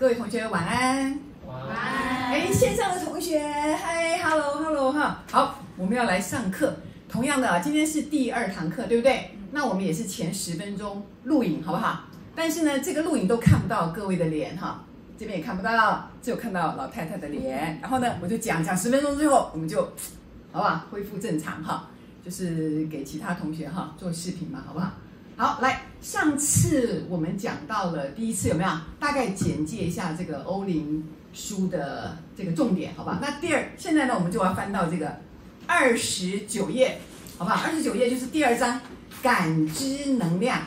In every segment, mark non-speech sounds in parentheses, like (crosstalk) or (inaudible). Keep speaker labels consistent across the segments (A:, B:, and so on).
A: 各位同学晚安。
B: 晚安。哎，
A: 线上的同学，嗨，hello，hello 哈。好，我们要来上课。同样的，今天是第二堂课，对不对？那我们也是前十分钟录影，好不好？但是呢，这个录影都看不到各位的脸哈，这边也看不到，只有看到老太太的脸。然后呢，我就讲讲十分钟之后，我们就，好不好？恢复正常哈，就是给其他同学哈做视频嘛，好不好？好，来，上次我们讲到了第一次有没有？大概简介一下这个欧林书的这个重点，好吧？那第二，现在呢，我们就要翻到这个二十九页，好不好？二十九页就是第二章，感知能量。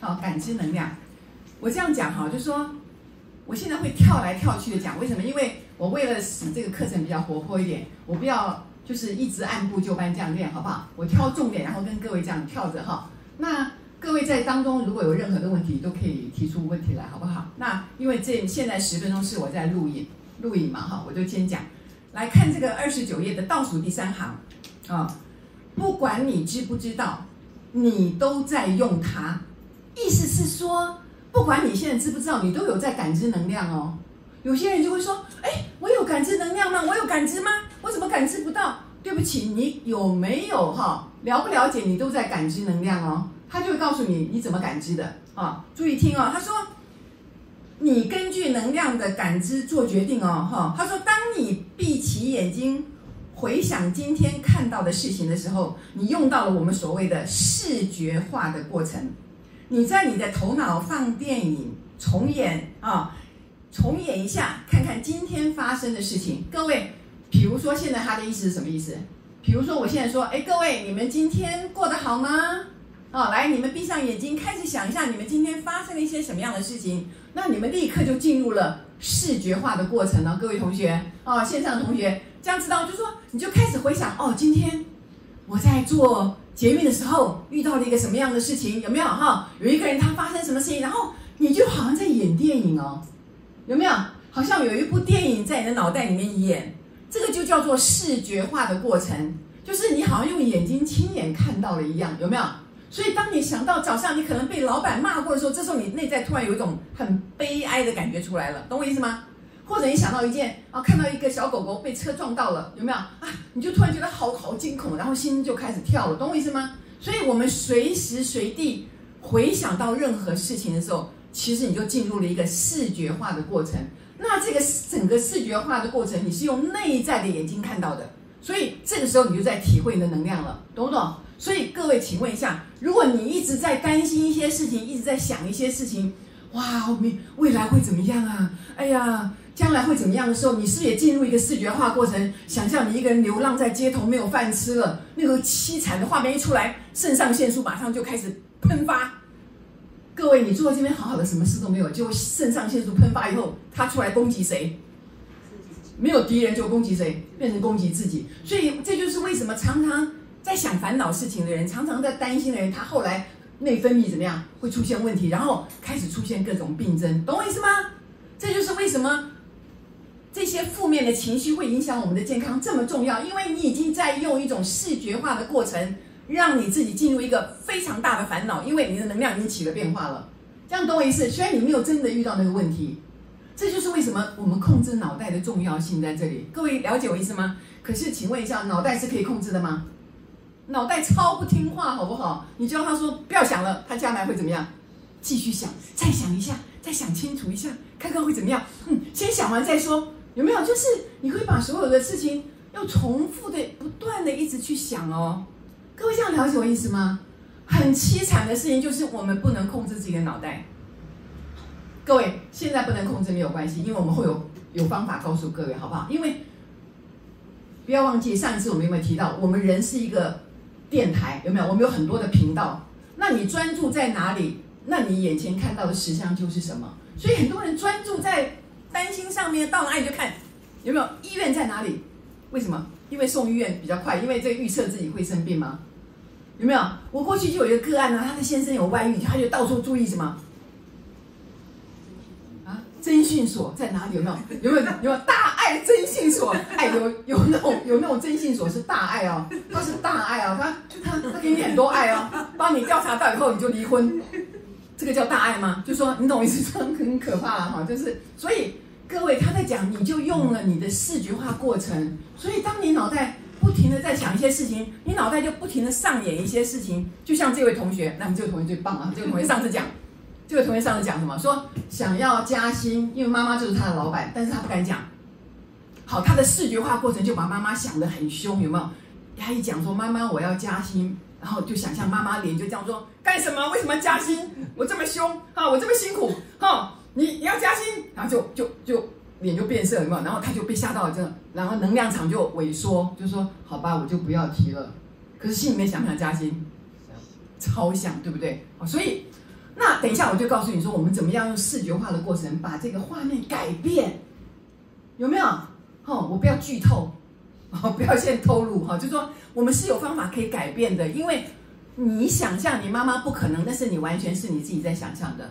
A: 好，感知能量。我这样讲哈，就说，我现在会跳来跳去的讲，为什么？因为我为了使这个课程比较活泼一点，我不要就是一直按部就班这样练，好不好？我挑重点，然后跟各位这样跳着哈。那各位在当中如果有任何的问题，都可以提出问题来，好不好？那因为这现在十分钟是我在录影，录影嘛哈，我就先讲。来看这个二十九页的倒数第三行啊，不管你知不知道，你都在用它。意思是说，不管你现在知不知道，你都有在感知能量哦。有些人就会说：“哎，我有感知能量吗？我有感知吗？我怎么感知不到？”对不起，你有没有哈？了不了解？你都在感知能量哦。他就会告诉你你怎么感知的啊。注意听哦，他说：“你根据能量的感知做决定哦。”哈，他说：“当你闭起眼睛回想今天看到的事情的时候，你用到了我们所谓的视觉化的过程。”你在你的头脑放电影重演啊，重演一下，看看今天发生的事情。各位，比如说现在他的意思是什么意思？比如说我现在说，哎，各位，你们今天过得好吗？啊，来，你们闭上眼睛，开始想一下你们今天发生了一些什么样的事情。那你们立刻就进入了视觉化的过程了，各位同学啊，线上的同学，这样知道，就说你就开始回想，哦，今天我在做。捷运的时候遇到了一个什么样的事情？有没有哈？有一个人他发生什么事情，然后你就好像在演电影哦，有没有？好像有一部电影在你的脑袋里面演，这个就叫做视觉化的过程，就是你好像用眼睛亲眼看到了一样，有没有？所以当你想到早上你可能被老板骂过的时候，这时候你内在突然有一种很悲哀的感觉出来了，懂我意思吗？或者你想到一件啊，看到一个小狗狗被车撞到了，有没有啊？你就突然觉得好好惊恐，然后心就开始跳了，懂我意思吗？所以，我们随时随地回想到任何事情的时候，其实你就进入了一个视觉化的过程。那这个整个视觉化的过程，你是用内在的眼睛看到的，所以这个时候你就在体会你的能量了，懂不懂？所以各位，请问一下，如果你一直在担心一些事情，一直在想一些事情，哇，未未来会怎么样啊？哎呀！将来会怎么样的时候，你是不是也进入一个视觉化过程？想象你一个人流浪在街头，没有饭吃了，那个凄惨的画面一出来，肾上腺素马上就开始喷发。各位，你坐在这边好好的，什么事都没有，就肾上腺素喷发以后，他出来攻击谁？没有敌人就攻击谁？变成攻击自己。所以这就是为什么常常想烦恼事情的人，常常在担心的人，他后来内分泌怎么样会出现问题，然后开始出现各种病症，懂我意思吗？这就是为什么。这些负面的情绪会影响我们的健康，这么重要，因为你已经在用一种视觉化的过程，让你自己进入一个非常大的烦恼，因为你的能量已经起了变化了。这样懂我意思？虽然你没有真的遇到那个问题，这就是为什么我们控制脑袋的重要性在这里。各位了解我意思吗？可是，请问一下，脑袋是可以控制的吗？脑袋超不听话，好不好？你叫他说不要想了，他将来会怎么样？继续想，再想一下，再想清楚一下，看看会怎么样？嗯，先想完再说。有没有？就是你会把所有的事情要重复的、不断的一直去想哦。各位这样了解我意思吗？很凄惨的事情就是我们不能控制自己的脑袋。各位现在不能控制没有关系，因为我们会有有方法告诉各位，好不好？因为不要忘记上一次我们有没有提到，我们人是一个电台，有没有？我们有很多的频道。那你专注在哪里？那你眼前看到的实相就是什么？所以很多人专注在。担心上面到哪里就看，有没有医院在哪里？为什么？因为送医院比较快，因为这预测自己会生病吗？有没有？我过去就有一个个案、啊，他的先生有外遇，他就到处注意什么？啊，征信所在哪里？有没有？有没有？有没有大爱征信所？哎，有有那种有那种征信所是大爱哦，他是大爱哦，他他他给你很多爱哦，帮你调查到以后你就离婚。这个叫大爱吗？就说你懂意思，很很可怕哈。就是所以各位他在讲，你就用了你的视觉化过程，所以当你脑袋不停的在想一些事情，你脑袋就不停的上演一些事情。就像这位同学，那么这位同学最棒啊！这位同学上次讲，这位同学上次讲什么？说想要加薪，因为妈妈就是他的老板，但是他不敢讲。好，他的视觉化过程就把妈妈想得很凶，有没有？他一讲说妈妈我要加薪。然后就想象妈妈脸就这样说，干什么？为什么加薪？我这么凶哈，我这么辛苦哈，你你要加薪，然后就就就脸就变色有没有，然后他就被吓到了，这然后能量场就萎缩，就说好吧，我就不要提了。可是心里面想不想加薪？超想，对不对？所以那等一下我就告诉你说，我们怎么样用视觉化的过程把这个画面改变，有没有？哦，我不要剧透。哦，不要先透露哈，就说我们是有方法可以改变的，因为你想象你妈妈不可能，但是你完全是你自己在想象的。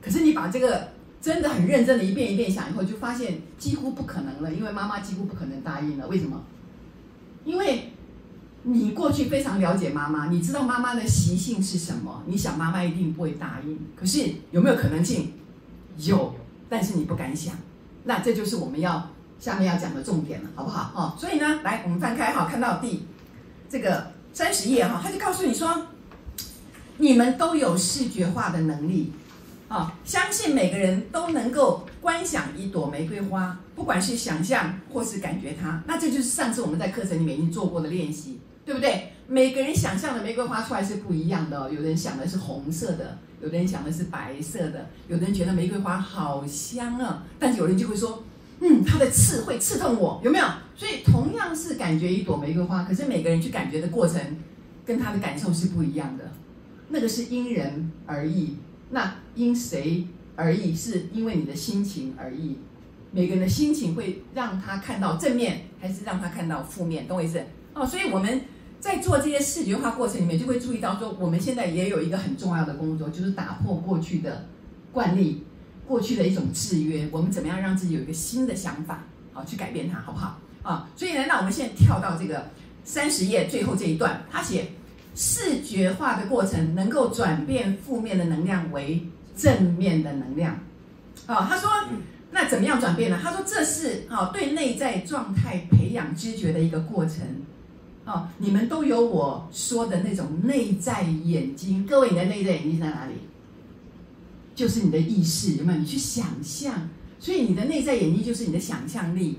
A: 可是你把这个真的很认真的一遍一遍想以后，就发现几乎不可能了，因为妈妈几乎不可能答应了。为什么？因为你过去非常了解妈妈，你知道妈妈的习性是什么，你想妈妈一定不会答应。可是有没有可能性？有，但是你不敢想。那这就是我们要。下面要讲的重点了，好不好？哦，所以呢，来，我们翻开哈，看到第这个三十页哈，他就告诉你说，你们都有视觉化的能力啊，相信每个人都能够观想一朵玫瑰花，不管是想象或是感觉它，那这就是上次我们在课程里面已经做过的练习，对不对？每个人想象的玫瑰花出来是不一样的哦，有人想的是红色的，有的人想的是白色的，有的人觉得玫瑰花好香啊，但是有人就会说。嗯，它的刺会刺痛我，有没有？所以同样是感觉一朵玫瑰花，可是每个人去感觉的过程，跟他的感受是不一样的。那个是因人而异，那因谁而异？是因为你的心情而异。每个人的心情会让他看到正面，还是让他看到负面？懂我意思？哦，所以我们在做这些视觉化过程里面，就会注意到说，我们现在也有一个很重要的工作，就是打破过去的惯例。过去的一种制约，我们怎么样让自己有一个新的想法，好去改变它，好不好？啊，所以呢，那我们现在跳到这个三十页最后这一段，他写视觉化的过程能够转变负面的能量为正面的能量。啊，他说，那怎么样转变呢？他说这是啊对内在状态培养知觉的一个过程。啊，你们都有我说的那种内在眼睛，各位，你的内在眼睛在哪里？就是你的意识，有没有？你去想象，所以你的内在演绎就是你的想象力。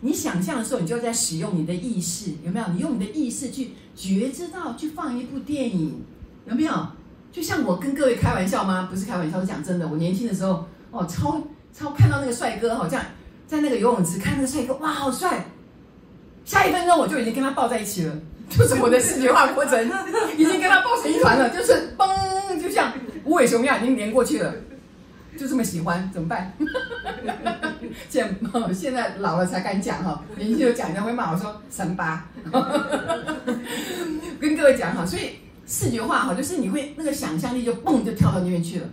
A: 你想象的时候，你就在使用你的意识，有没有？你用你的意识去觉知到，去放一部电影，有没有？就像我跟各位开玩笑吗？不是开玩笑，是讲真的。我年轻的时候，哦，超超看到那个帅哥，好像在那个游泳池看那个帅哥，哇，好帅！下一分钟我就已经跟他抱在一起了，就是我的视觉化过程，已经跟他抱成一团了，就是嘣，无尾熊样已经连过去了，就这么喜欢，怎么办？(laughs) 现 (laughs) 现在老了才敢讲哈，年轻就讲，人家会骂我说神八。(laughs) 跟各位讲哈，所以视觉化哈，就是你会那个想象力就蹦就跳到那边去了，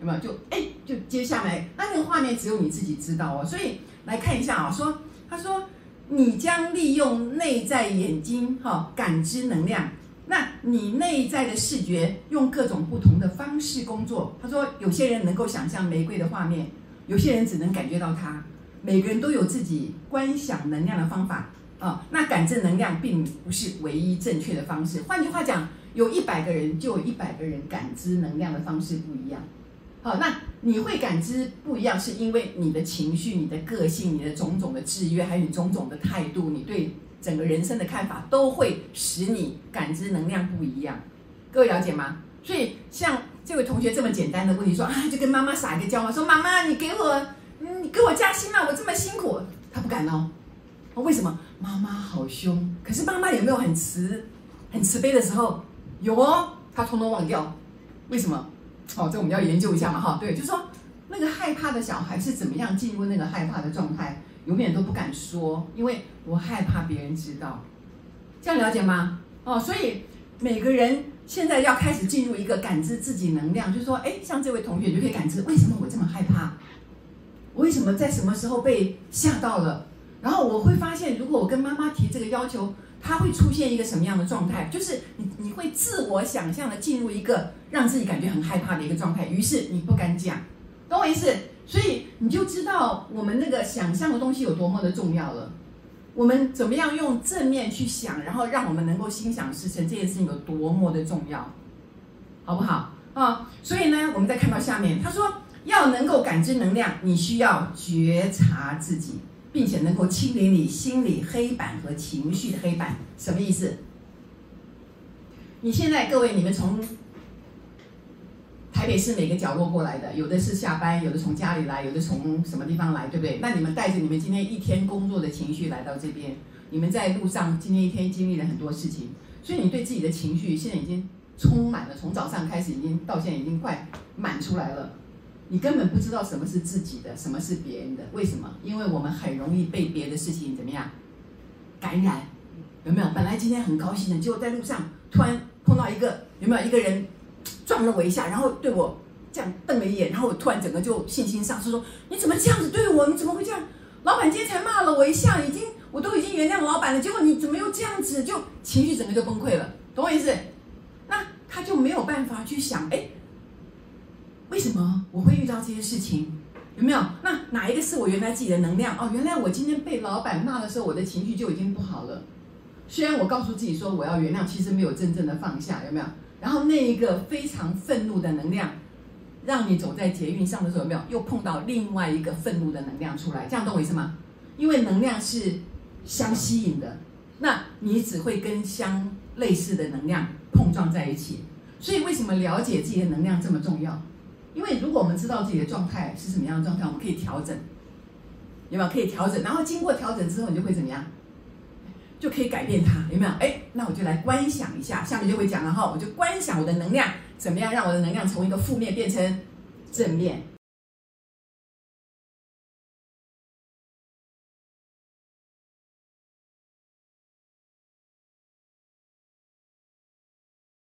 A: 有没有？就哎，就接下来那那个画面只有你自己知道哦。所以来看一下啊，说他说你将利用内在眼睛哈感知能量。那你内在的视觉用各种不同的方式工作。他说，有些人能够想象玫瑰的画面，有些人只能感觉到它。每个人都有自己观想能量的方法啊。那感知能量并不是唯一正确的方式。换句话讲，有一百个人就有一百个人感知能量的方式不一样。好，那你会感知不一样，是因为你的情绪、你的个性、你的种种的制约，还有你种种的态度，你对。整个人生的看法都会使你感知能量不一样，各位了解吗？所以像这位同学这么简单的问题说啊，就跟妈妈撒一个娇嘛，说妈妈你给我，你给我加薪嘛，我这么辛苦，他不敢哦。为什么？妈妈好凶。可是妈妈有没有很慈、很慈悲的时候？有哦，他通通忘掉。为什么？哦，这我们要研究一下嘛，哈。对，就说那个害怕的小孩是怎么样进入那个害怕的状态？永远都不敢说，因为我害怕别人知道。这样了解吗？哦，所以每个人现在要开始进入一个感知自己能量，就是说，哎，像这位同学，你就可以感知为什么我这么害怕？为什么在什么时候被吓到了？然后我会发现，如果我跟妈妈提这个要求，她会出现一个什么样的状态？就是你你会自我想象的进入一个让自己感觉很害怕的一个状态，于是你不敢讲，懂我意思？所以你就知道我们那个想象的东西有多么的重要了。我们怎么样用正面去想，然后让我们能够心想事成，这件事情有多么的重要，好不好啊？所以呢，我们再看到下面，他说要能够感知能量，你需要觉察自己，并且能够清理你心里黑板和情绪的黑板。什么意思？你现在各位，你们从。台北市每个角落过来的，有的是下班，有的从家里来，有的从什么地方来，对不对？那你们带着你们今天一天工作的情绪来到这边，你们在路上今天一天经历了很多事情，所以你对自己的情绪现在已经充满了，从早上开始已经到现在已经快满出来了。你根本不知道什么是自己的，什么是别人的，为什么？因为我们很容易被别的事情怎么样感染，有没有？本来今天很高兴的，结果在路上突然碰到一个，有没有一个人？撞了我一下，然后对我这样瞪了一眼，然后我突然整个就信心丧失，说：“你怎么这样子对我？你怎么会这样？老板今天才骂了我一下，已经我都已经原谅老板了，结果你怎么又这样子？就情绪整个就崩溃了，懂我意思？那他就没有办法去想，哎，为什么我会遇到这些事情？有没有？那哪一个是我原来自己的能量？哦，原来我今天被老板骂的时候，我的情绪就已经不好了。虽然我告诉自己说我要原谅，其实没有真正的放下，有没有？”然后那一个非常愤怒的能量，让你走在捷运上的时候，有没有又碰到另外一个愤怒的能量出来？这样懂我意思吗？因为能量是相吸引的，那你只会跟相类似的能量碰撞在一起。所以为什么了解自己的能量这么重要？因为如果我们知道自己的状态是什么样的状态，我们可以调整，有没有？可以调整，然后经过调整之后，你就会怎么样？就可以改变它，有没有？哎，那我就来观想一下，下面就会讲了哈。我就观想我的能量怎么样，让我的能量从一个负面变成正面，